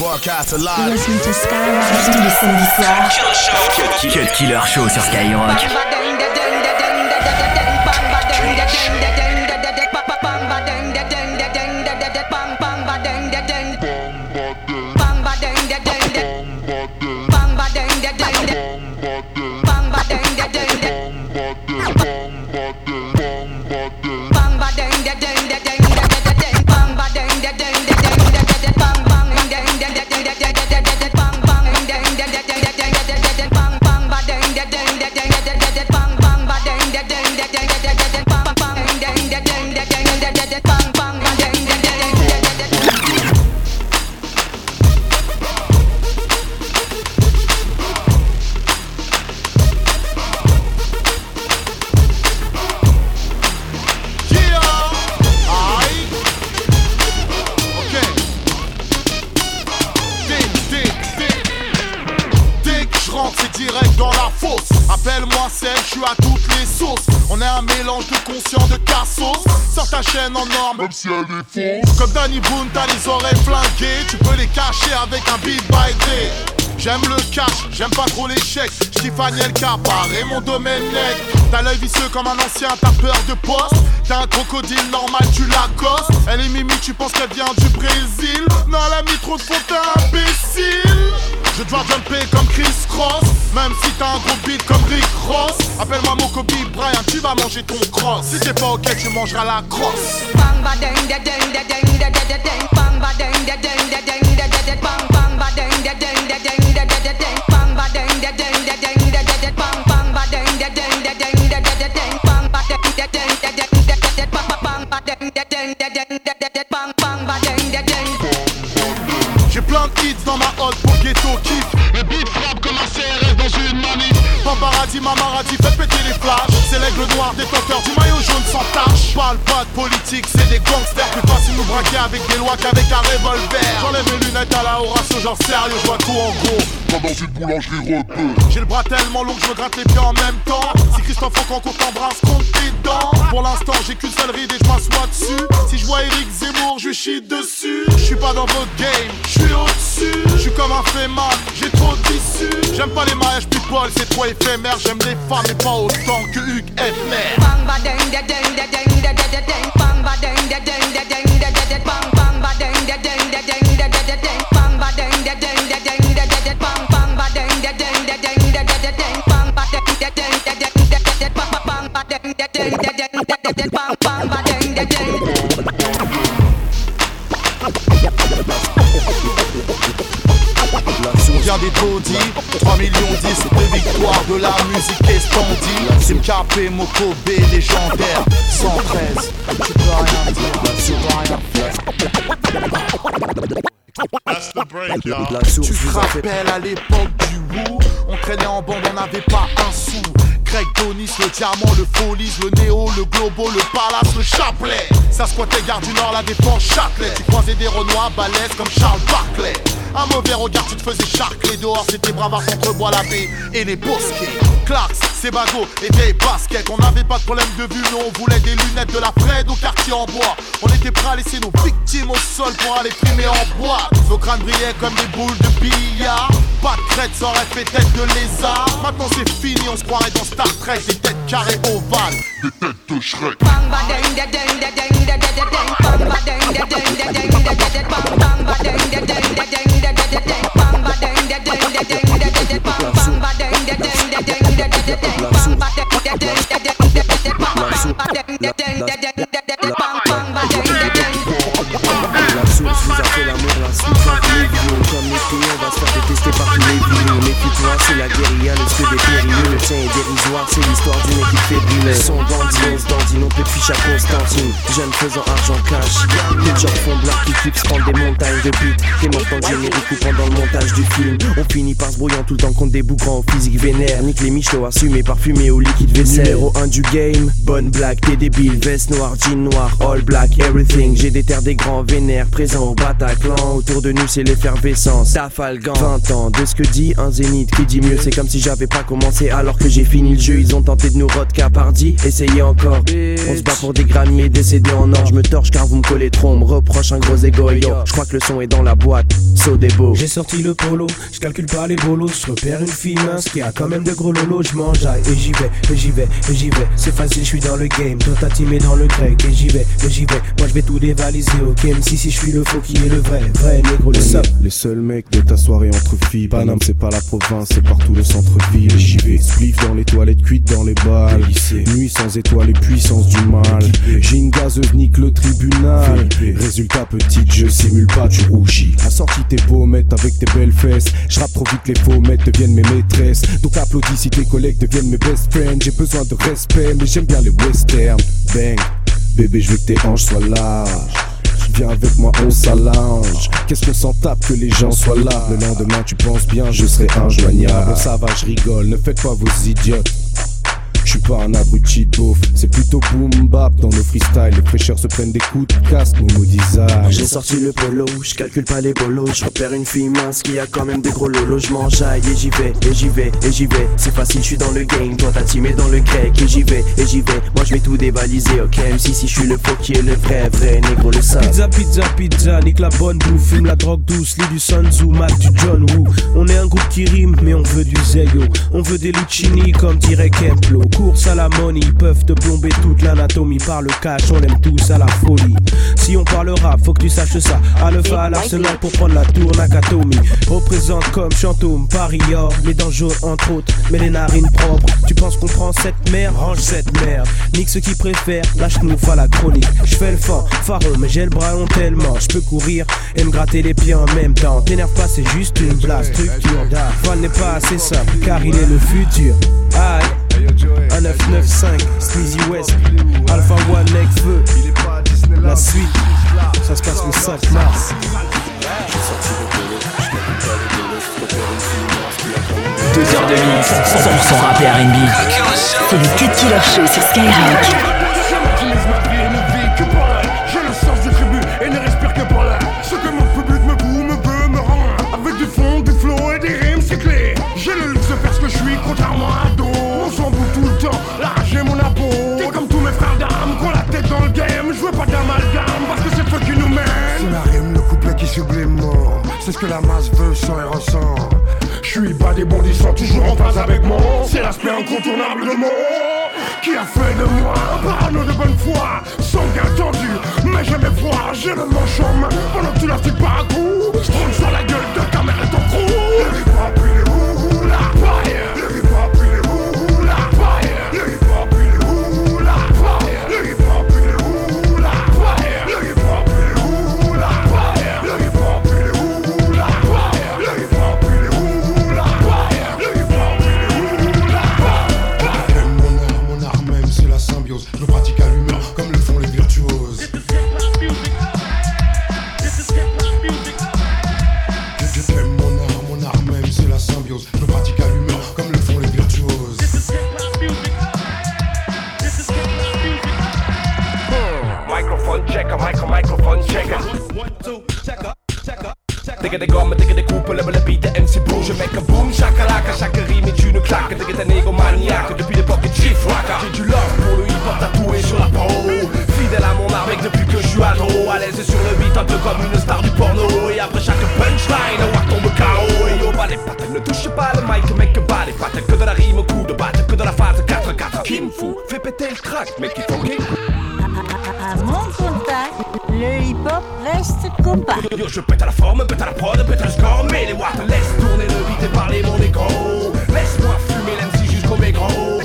Broadcast live. Listen to Skyrock tous les samedis soirs. Cut Killer Show sur Skyrock. Même si elle est fausse. Comme Danny Boone, t'as les oreilles flinguées, tu peux les cacher avec un beat by day. J'aime le cash, j'aime pas trop l'échec. J'kiffe El Capa, mon domaine T'as l'œil vicieux comme un ancien, t'as peur de poste. T'as un crocodile normal, tu l'accostes. Elle est mimi, tu penses qu'elle vient du Brésil. Non, elle a mis trop de faute, imbécile. Je dois jumper comme Chris Cross Même si t'as un gros beat comme Rick Ross Appelle-moi manger ton cross. Si t'es pas ok, tu mangeras la crosse. Bang J'ai plein de hits dans ma hotte pour ghetto kiff. Paparazzi, mamarazzi, faites péter les flashs. C'est l'aigle noir, détenteur du maillot jaune sans tache. Parle pas de politique, c'est des gangsters. Plus facile nous braquer avec des lois qu'avec un revolver. J'enlève mes lunettes à la Horatio, genre sérieux, je vois tout en gros. Comme dans une boulangerie repeux J'ai le bras tellement long que je me gratte les pieds en même temps. Si Christophe Franco t'embrasse, compte tes dents. Pour l'instant j'ai qu'une seule ride et je m'assois dessus. Si je vois Eric Zemmour, je chie dessus. Je suis pas dans votre game, je suis au-dessus. Je suis comme un féminin, j'ai J'aime pas les mariages people, c'est trop éphémère J'aime les femmes et pas autant que Hugues Hefner des taudis. 3 millions 10 de victoires de la musique estendie Simkapé, Mokobe, légendaire. 113, tu peux rien dire, tu peux rien faire. Tu te rappelles à l'époque du Woo. On traînait en bande, on n'avait pas un sou Greg Donis, le diamant, le folis, le néo, le globo, le palace, le chapelet. Ça squattait Gare du Nord, la défense Châtelet. Tu croisais des renois balèzes comme Charles Barclay. Un mauvais regard, tu te faisais charcler dehors, c'était bravard contre bois la baie et les bosquets. Clarks, Sebago et des baskets. On n'avait pas de problème de vue, mais on voulait des lunettes de la Fred au quartier en bois. On était prêts à laisser nos victimes au sol pour aller primer en bois. Nos crânes brillaient comme des boules de billard. Pas de crête, ça aurait fait tête de lézard. Maintenant c'est fini, on se croirait dans Star Trek. Des têtes carrées ovales, des têtes de Shrek. Faisant argent cash. Les gens font black qui clips prendre des montagnes de beats T'es mort en générique ou pendant le montage du film On finit par se brouillant tout le temps contre des boucans au physique vénère Nique les michlots assumés parfumés au liquide vaisselle Numéro 1 du game, bonne blague, t'es débile Veste noire, jean noir, all black, everything J'ai des terres des grands vénères, présents au Bataclan, autour de nous c'est l'effervescence. Tafalgan, 20 ans, de ce que dit un zénith qui dit mieux, c'est comme si j'avais pas commencé alors que j'ai fini le jeu. Ils ont tenté de nous rodka pardi, essayez encore. On se bat pour des Grammy et décédés en or. Je me torche car vous me collez trop, on me reproche un gros égo. Yo, je crois que le son est dans la boîte, saut des beaux. J'ai sorti le polo, je calcule pas les bolos, je repère une fille mince qui a quand même de gros lolos, je mange et j'y vais, et j'y vais, et j'y vais. C'est facile, je suis dans le game, toi t'as timé dans le grec, et j'y vais, et j'y vais. Moi je vais tout dévaliser, ok, même si si je suis le faux qui est le vrai, vrai négro, le sub. Les seuls mecs de ta soirée entre filles, Paname c'est pas la province, c'est partout le centre-ville. J'y vais, spliff dans les toilettes, cuites dans les balles. Nuit sans étoiles et puissance du mal. J'ai une gazeuse, nique le tribunal. Résultat petite, je simule pas, tu rougis. Assorti tes pommettes avec tes belles fesses. Je trop vite, les fommettes deviennent mes maîtresses. Donc applaudis si tes collègues deviennent mes best friends. J'ai besoin de respect, mais j'aime bien les westerns. Bang, bébé, je veux que tes hanches soient larges. Viens avec moi, on s'allonge. Qu'est-ce qu'on s'en tape que les gens soient là? Le lendemain, tu penses bien, je serai injoignable. Ça va, je rigole, ne faites pas vos idiotes. Je suis pas un abruti de beauf, c'est plutôt boom bap dans nos freestyles. Les fraîcheurs se prennent des coups de casse, Momo design. J'ai sorti le polo, je calcule pas les bolos. Je repère une fille mince qui a quand même des gros lolos. Je m'enjaille et j'y vais, et j'y vais, et j'y vais. C'est facile, je suis dans le game. Toi t'as timé dans le grec, et j'y vais, et j'y vais. Moi je vais tout dévaliser, ok? Même si si je suis le faux qui est le vrai, vrai négro le sang. Pizza, pizza, pizza, nique la bonne bouffe, fume la drogue douce, lit du Sun Tzu, mat du John Woo. On est un groupe qui rime, mais on veut du Zeyo. On veut des Lucini comme dirait Kemplo. Course à la money ils peuvent te plomber toute l'anatomie par le cash, on aime tous à la folie. Si on parle rap, faut que tu saches ça. Alpha à l'arsenal pour prendre la tour Nakatomi. Représente comme Chantôme, Paris or, les dents jaunes entre autres, mais les narines propres. Tu penses qu'on prend cette merde, range cette merde. Nique ceux qui préfèrent, lâche-nous à la chronique. Je fais le fort, pharaon, mais j'ai le bras long tellement. Je peux courir et me gratter les pieds en même temps. T'énerve pas, c'est juste une blase, structure. Fan n'est pas assez simple, car il est le futur. Aïe. 1995, Sneezy West, Alpha One, Neck Feu. La suite, ça se passe le 5 mars. Deux heures de mix, 100% rap et R&B. C'est le Cut Killer Show sur Skyrock. C'est ce que la masse veut, sent et ressent. Je suis pas des bondissants, toujours en phase avec moi. C'est l'aspect incontournable de moi qui a fait de moi un parano de bonne foi. Sans bien tendu, mais jamais froid. J'ai le manche en main pendant que tu l'astiques pas à coup. Je sur la gueule de ta et ton crew. Fait péter le track mec il faut à mon contact, le hip-hop reste compact. Yo, je pète à la forme, pète à la prod, pète le score, mais les watts laisse tourner le beat et parler mon écho. Laisse-moi fumer l'MC jusqu'au mégro.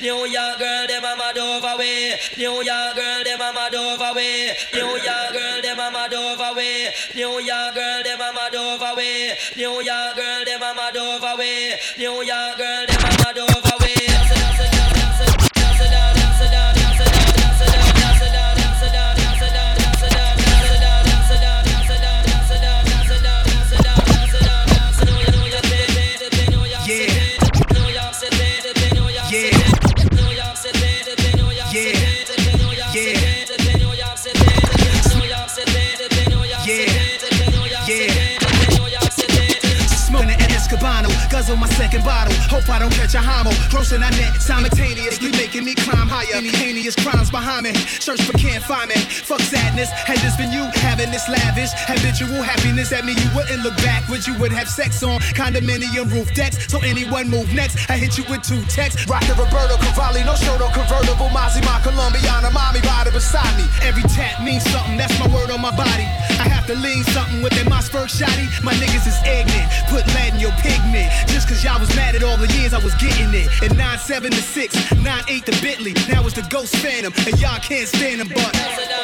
New York girl, them a mad over way. New York girl, them a mad over way. New York girl, them a mad over way. New York girl, them a mad over way. New York girl, them a mad over way. New York girl, second bottle. Hope I don't catch a homo. Grossing I net simultaneously, making me climb higher. Any heinous crimes behind me. Search but can't find me. Fuck sadness. Had this been you having this lavish habitual happiness at me, you wouldn't look back. backwards. You would have sex on condominium roof decks. So anyone move next, I hit you with two texts. Rockin' Roberto Cavalli, no show, no convertible. Mozzie, my Colombiana, mommy, body beside me. Every tap means something. That's my word on my body. I have to lean something within my spurt shotty. My niggas is ignorant. Put lead in your pigment. Just cause y'all was mad at all the years I was getting it. And 9 7 to 6, 9 8 to Bentley. Now it's the Ghost Phantom. And y'all can't stand them, but.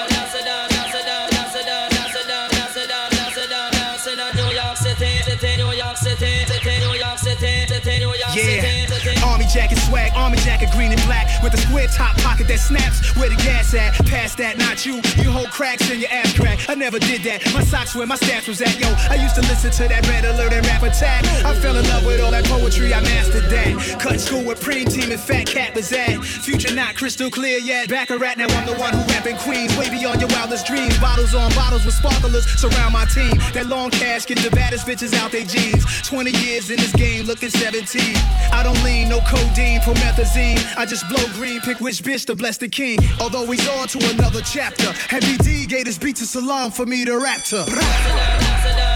With a square top pocket that snaps. Where the gas at? Past that, not you. You hold cracks in your ass crack. I never did that. My socks where my stats was at. Yo, I used to listen to that red alert and rap attack. I fell in love with all that poetry. I mastered that. Cut school with preem team and fat cat was at. Future not crystal clear yet. Back a rat now. I'm the one who rapping queens. Way beyond your wildest dreams. Bottles on bottles with sparklers surround my team. That long cash get the baddest bitches out they jeans. 20 years in this game, looking 17. I don't lean, no codeine, promethazine. I just blow green, pick which bitch to bless the king. Although he's on to another chapter. Heavy D gave his beat to Salaam for me to rap to.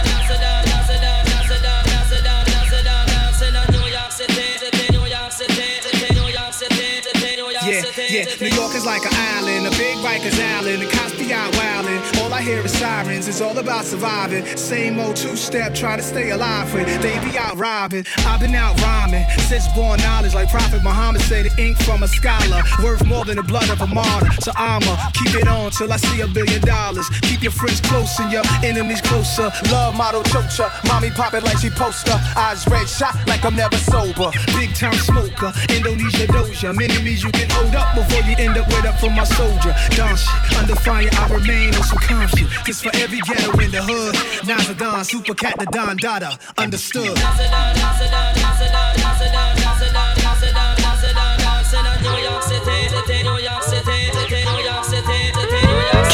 Yeah, New York is like an island, a big Rikers Island, the cops be out wildin'. All I hear is sirens, it's all about surviving. Same old two-step, try to stay alive when they be out robbing. I've been out rhyming, since born knowledge, like Prophet Muhammad say, the ink from a scholar, worth more than the blood of a martyr. So I'ma keep it on till I see a billion dollars. Keep your friends close and your enemies closer. Love model chocha, mommy poppin' like she poster. Eyes red shot like I'm never sober. Big time smoker, Indonesia doja. Enemies you can hold up before you end up with up for my soldier. Don shit, under fire I remain on some calm shit. Cause for every ghetto in the hood, Nas a Don, Super Cat the Don Dada, understood.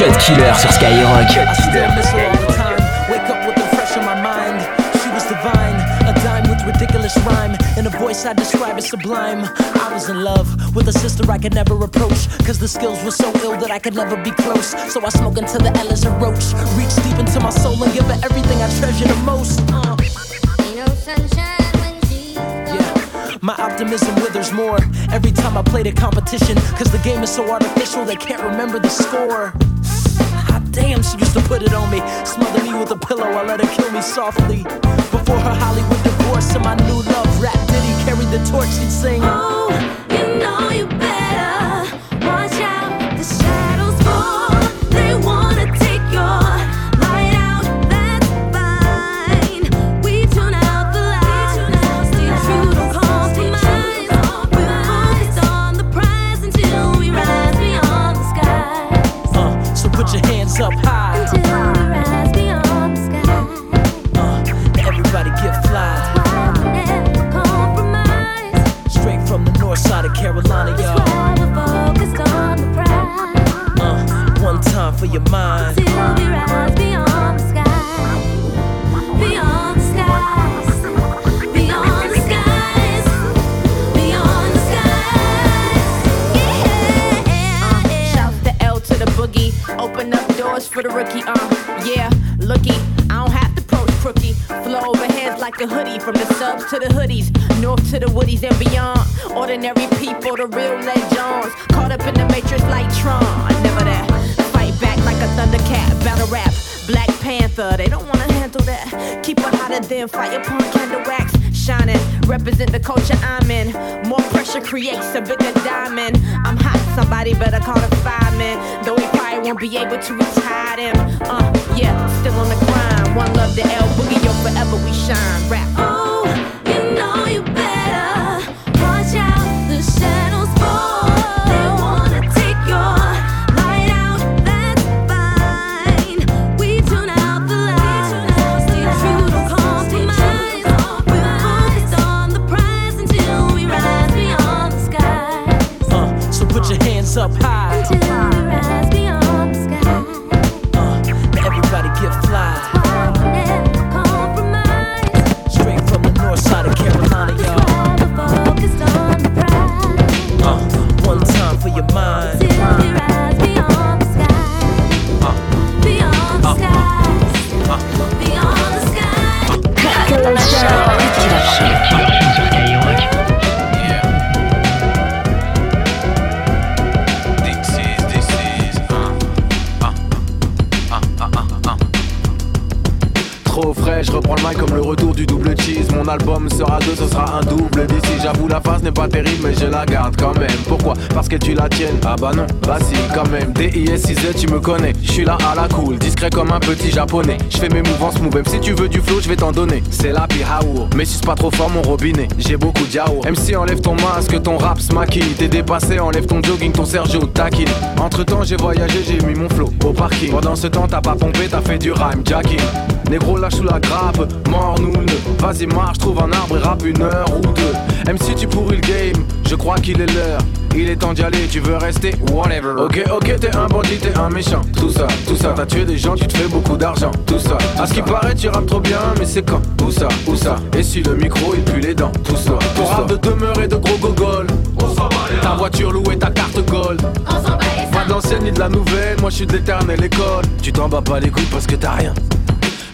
Cut Killer sur Skyrock. I still miss her all the time. Wake up with the fresh in my mind. She was divine, a dime with ridiculous rhyme. In a voice I describe as sublime. I was in love with a sister I could never approach. Cause the skills were so ill that I could never be close. So I smoke until the L is a roach. Reach deep into my soul and give her everything I treasure the most. Uh. Yeah, My optimism withers more every time I play the competition. Cause the game is so artificial, they can't remember the score. Damn, she used to put it on me. Smother me with a pillow, I let her kill me softly. Before her Hollywood divorce and my new love rap, did he carry the torch? She'd sing. Oh, you know you better to the woodies and beyond. Ordinary people, the real legends. Caught up in the matrix like Tron. Never that. Fight back like a thundercat, battle rap, Black Panther. They don't wanna handle that. Keep it hotter than fire punk candle wax. Shining, represent the culture I'm in. More pressure creates a bigger diamond. I'm hot, somebody better call the fireman. Though he probably won't be able to retire them. Uh, yeah, still on the grind. One love the L boogie, yo, forever we shine. Rap. Oh, que tu la tiennes. Ah bah non, bah si, quand même. DIS 6 tu me connais. Je suis là à la cool, discret comme un petit japonais. Je fais mes mouvements smooth, même si tu veux du flow, je vais t'en donner. C'est la pihaou, mais si c'est pas trop fort mon robinet. J'ai beaucoup d'yao. MC, enlève ton masque, ton rap maquille. T'es dépassé, enlève ton jogging, ton Sergio taquine. Entre temps, j'ai voyagé, j'ai mis mon flow au parking. Pendant ce temps, t'as pas pompé, t'as fait du rhyme, jacking. Négro lâche sous la grappe, mort nous Vas-y marche, trouve un arbre et rappe une heure ou deux Même si tu pourris le game, je crois qu'il est l'heure. Il est temps d'y aller, tu veux rester? Whatever. Ok, ok, t'es un bandit, t'es un méchant. Tout ça, tout ça, t'as tué des gens, tu te fais beaucoup d'argent. Tout ça, à ce qui paraît, tu rappes trop bien Mais c'est quand? Où ça, où ça? Et si le micro, il pue les dents? Tout ça, ton rap de demeurer de gros gogol. Ta voiture louée, ta carte gold. Pas de l'ancienne ni de la nouvelle, moi je suis de l'éternelle école. Tu t'en bats pas les couilles parce que t'as rien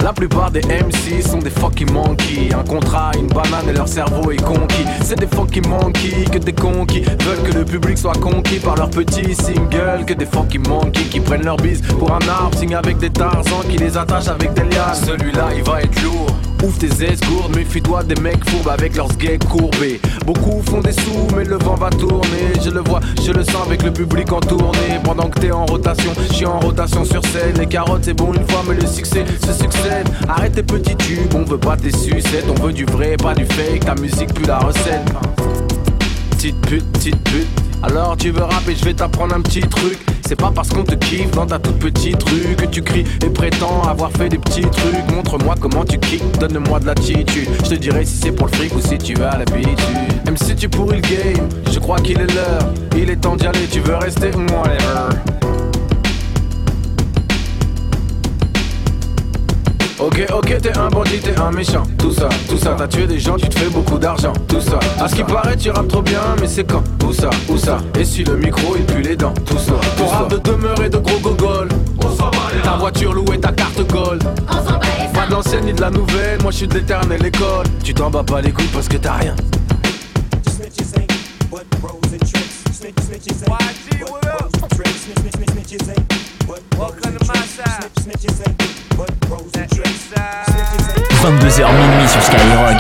la plupart des MC sont des fucking monkeys. Un contrat, une banane et leur cerveau est conquis. C'est des fucking monkeys que des conquis veulent que le public soit conquis par leur petit single. Que des fucking monkeys qui prennent leur bise pour un arbre, signent avec des tarzans qui les attachent avec des lianes. Celui-là, il va être lourd. Ouvre tes escourdes, méfie-toi des mecs fourbes avec leurs gays courbés. Beaucoup font des sous, mais le vent va tourner. Je le vois, je le sens avec le public en tournée. Pendant que t'es en rotation, je suis en rotation sur scène. Les carottes, c'est bon une fois, mais le succès se succède. Arrête tes petits tubes, on veut pas tes sucettes. On veut du vrai, pas du fake. Ta musique, plus la recette. Petite pute, petite pute. Alors tu veux rapper, je vais t'apprendre un petit truc. C'est pas parce qu'on te kiffe dans ta toute petite rue que tu cries et prétends avoir fait des petits trucs. Montre-moi comment tu kicks, donne-moi de l'attitude. Je te dirai si c'est pour le fric ou si tu as l'habitude. Même si tu pourris le game, je crois qu'il est l'heure. Il est temps d'y aller, tu veux rester whatever. Ok, ok, t'es un bandit, t'es un méchant. Tout ça, tout ça, t'as tué des gens, tu te fais beaucoup d'argent. Tout ça, à ce qui paraît, tu rappes trop bien, mais c'est quand? Où ça, où ça? Et si le micro il pue les dents Tout ça, ton rap de demeurer de gros gogol. Ta voiture louée, ta carte gold. Pas d'ancienne ni de la nouvelle, moi je suis de l'éternelle école. Tu t'en bats pas les couilles parce que t'as rien. 22h minuit sur Skyrock.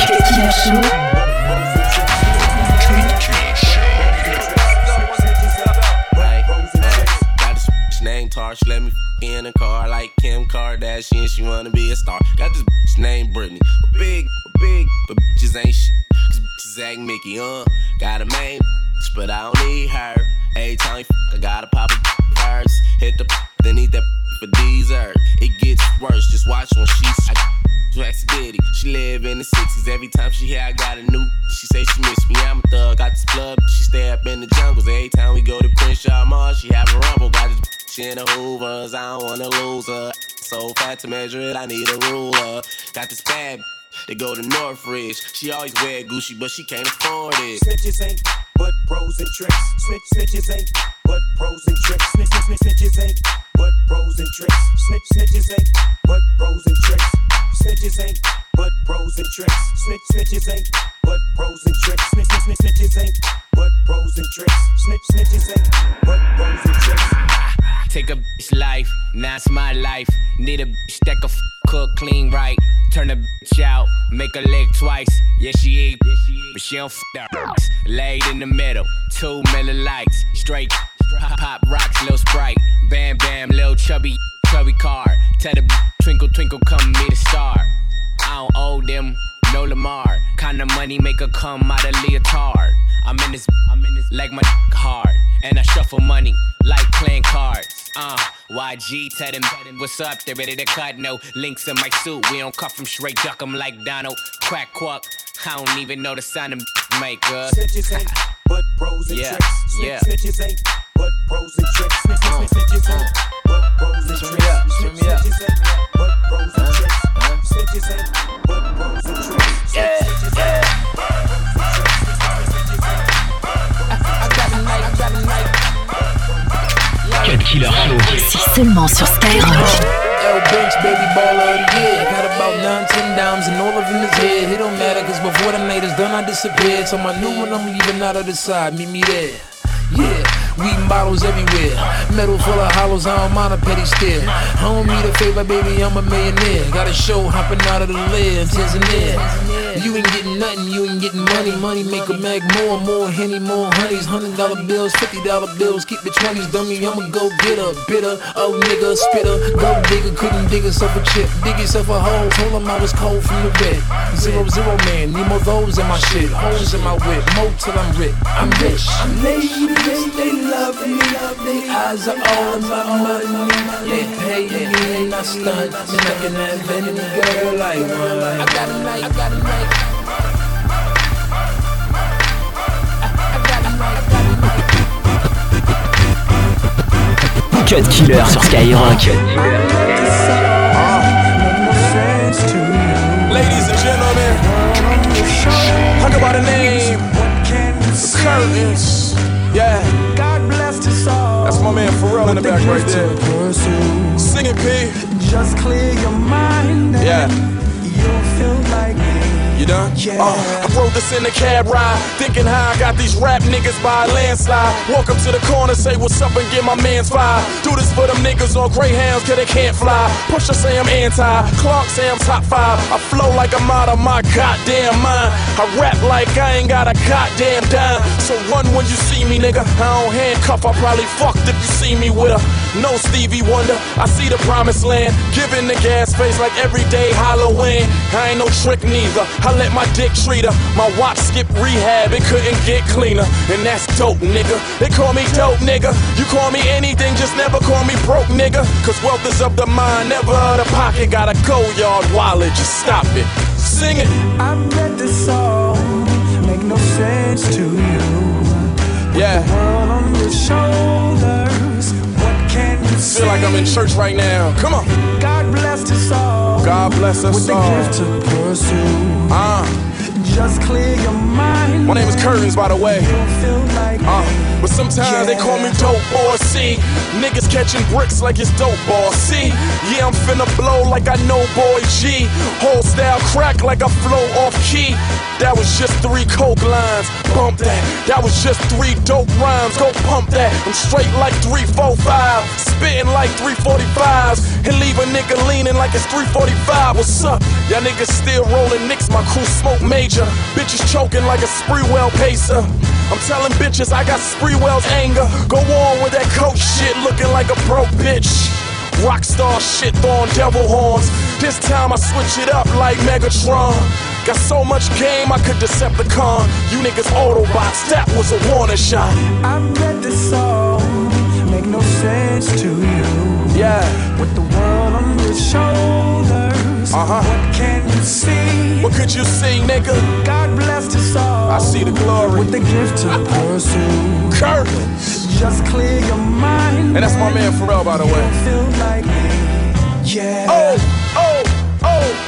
Let me in a car like Kim Kardashian. She wanna be a star. Got this bitch named Britney. Big, big, but bitches ain't shit. This bitches act Mickey, uh. Got a main bitch, but I don't need her. Every time you fuck, I gotta pop a first. Hit the then eat that for dessert. It gets worse, just watch when she's. Trax Diddy, she live in the 60s. Every time she hear I got a new, she say she miss me. I'm a thug, got this plug. She stay up in the jungles. Every time we go to Crenshaw Mall, she have a rumble. Got this in the Hoovers, I don't wanna lose her. So fat to measure it, I need a ruler. Got this bad, they go to Northridge. She always wear Gucci, but she can't afford it. Snitches ain't but pros and tricks. Snitch, snitches ain't but pros and tricks. Snitch, snitch, snitches ain't but pros and tricks. Snitch, snitches ain't but pros and tricks. Snitches ain't but pros and tricks. Snitch, snitches ain't but pros and tricks. Snitch, snitch, snitches ain't but pros and tricks. Snitch, snitches ain't but pros and tricks. Take a bitch life, now it's my life. Need a bitch that can cook clean right. Turn the bitch out, make her lick twice. Yeah, she eat, but she don't f that rocks. Laid in the middle, two Miller Lites. Straight pop, pop rocks, little sprite. Bam, bam, little chubby, chubby car. Tell the twinkle, twinkle, come meet a star. I don't owe them no Lamar. Kinda money make her come out of leotard. I'm in this, I'm in this like my hard, and I shuffle money like playing cards. Uh, YG tell them what's up, they ready to cut. No links in my suit, we don't cut from straight duck 'em like Donald. Quack quack, I don't even know the sound them make. Uh. Snitches ain't but pros and Yeah, tricks. Snitch, yeah. Snitches ain't but pros and tricks. Snitch, snitch, snitches ain't but pros and Turn tricks. me up, Snitch, turn me up. snitches ain't but pros and tricks. Snitches ain't but pros and tricks. Killer Show. C'est seulement sur Skyrock. L bench, baby baller of the year. Got about nine, ten dimes and all of them is here. It don't matter, cause before the night is done, I disappeared. So my new one, I'm leaving out of the side. Meet me there. Yeah, weed bottles everywhere. Metal full of hollows, I don't mind a petty stare. I don't need a favor, baby, I'm a millionaire. Got a show hopping out of the lair in Tanzania. You ain't getting nothing, you ain't getting money. Money make a mag more, more henny, more honeys. Hundred dollar bills, fifty dollar bills, keep the twenties, dummy. I'ma go get a bitter, oh nigga, spitter. Go digger, couldn't dig yourself a chip. Dig yourself a hole, told him I was cold from the red. Zero, zero man, need more those in my shit. Holes in my whip, mo till I'm rich. I'm rich. Ladies, they love me, Love they eyes are all my money. They pay me and I stunt, and I can have any girl I want. I got a night, I got a night. Cut Killer sur Skyrock. Ladies and gentlemen, talk about a name. Curtains. Yeah. God bless us all. That's my man Pharrell in the back right there. Sing it, P. Just clear your mind. and Yeah. You'll feel like You done? Yeah. Uh, I rode this in the cab ride, thinking how I got these rap niggas by a landslide. Walk up to the corner, say what's up, and get my man's five. Do this for them niggas on Greyhounds, cause they can't fly. Pusha say I'm anti, Clark say I'm top five. I flow like I'm out of my goddamn mind. I rap like I ain't got a goddamn dime. So run when you see me, nigga. I don't handcuff, I probably fucked if you see me with a no Stevie Wonder. I see the promised land, giving the gas face like everyday Halloween. I ain't no trick neither. I let my dick treat her. My watch skip rehab, it couldn't get cleaner. And that's dope, nigga. They call me dope, nigga. You call me anything, just never call me broke, nigga. Cause wealth is of the mind, never of the pocket. Gotta go, yard wallet, just stop it. Sing it. I read this song, make no sense to you. Yeah. Feel like I'm in church right now. Come on. God bless us all. God bless us with the all. gift to pursue. Uh. Just clear your mind. My name is Curtains, by the way. Like Uh, but sometimes they call me dope boy. See, niggas catching bricks like it's dope ball. See, yeah, I'm finna blow like I know boy G. Whole style crack like I flow off key. That was just three coke lines. Bump that. That was just three dope rhymes. Go pump that. I'm straight like 345. Spitting like 345s. And leave a nigga leaning like it's 345. What's up? Y'all niggas still rolling nicks. My crew smoke major. Bitches choking like a Sprewell pacer. I'm telling bitches I got Sprewell's anger. Go on with that coach shit looking like a broke bitch. Rockstar shit throwing devil horns. This time I switch it up like Megatron. Got so much game I could Decepticon. You niggas Autobots, that was a warning shot. I read this song, make no sense to you. Yeah. With the world on your shoulders, Uh-huh. what can you see? What could you see, nigga? God bless us all. I see the glory. With the gift to pursue. Curtains. Just clear your mind. And that's my man Pharrell, by the way. Like yeah. Oh, oh, oh.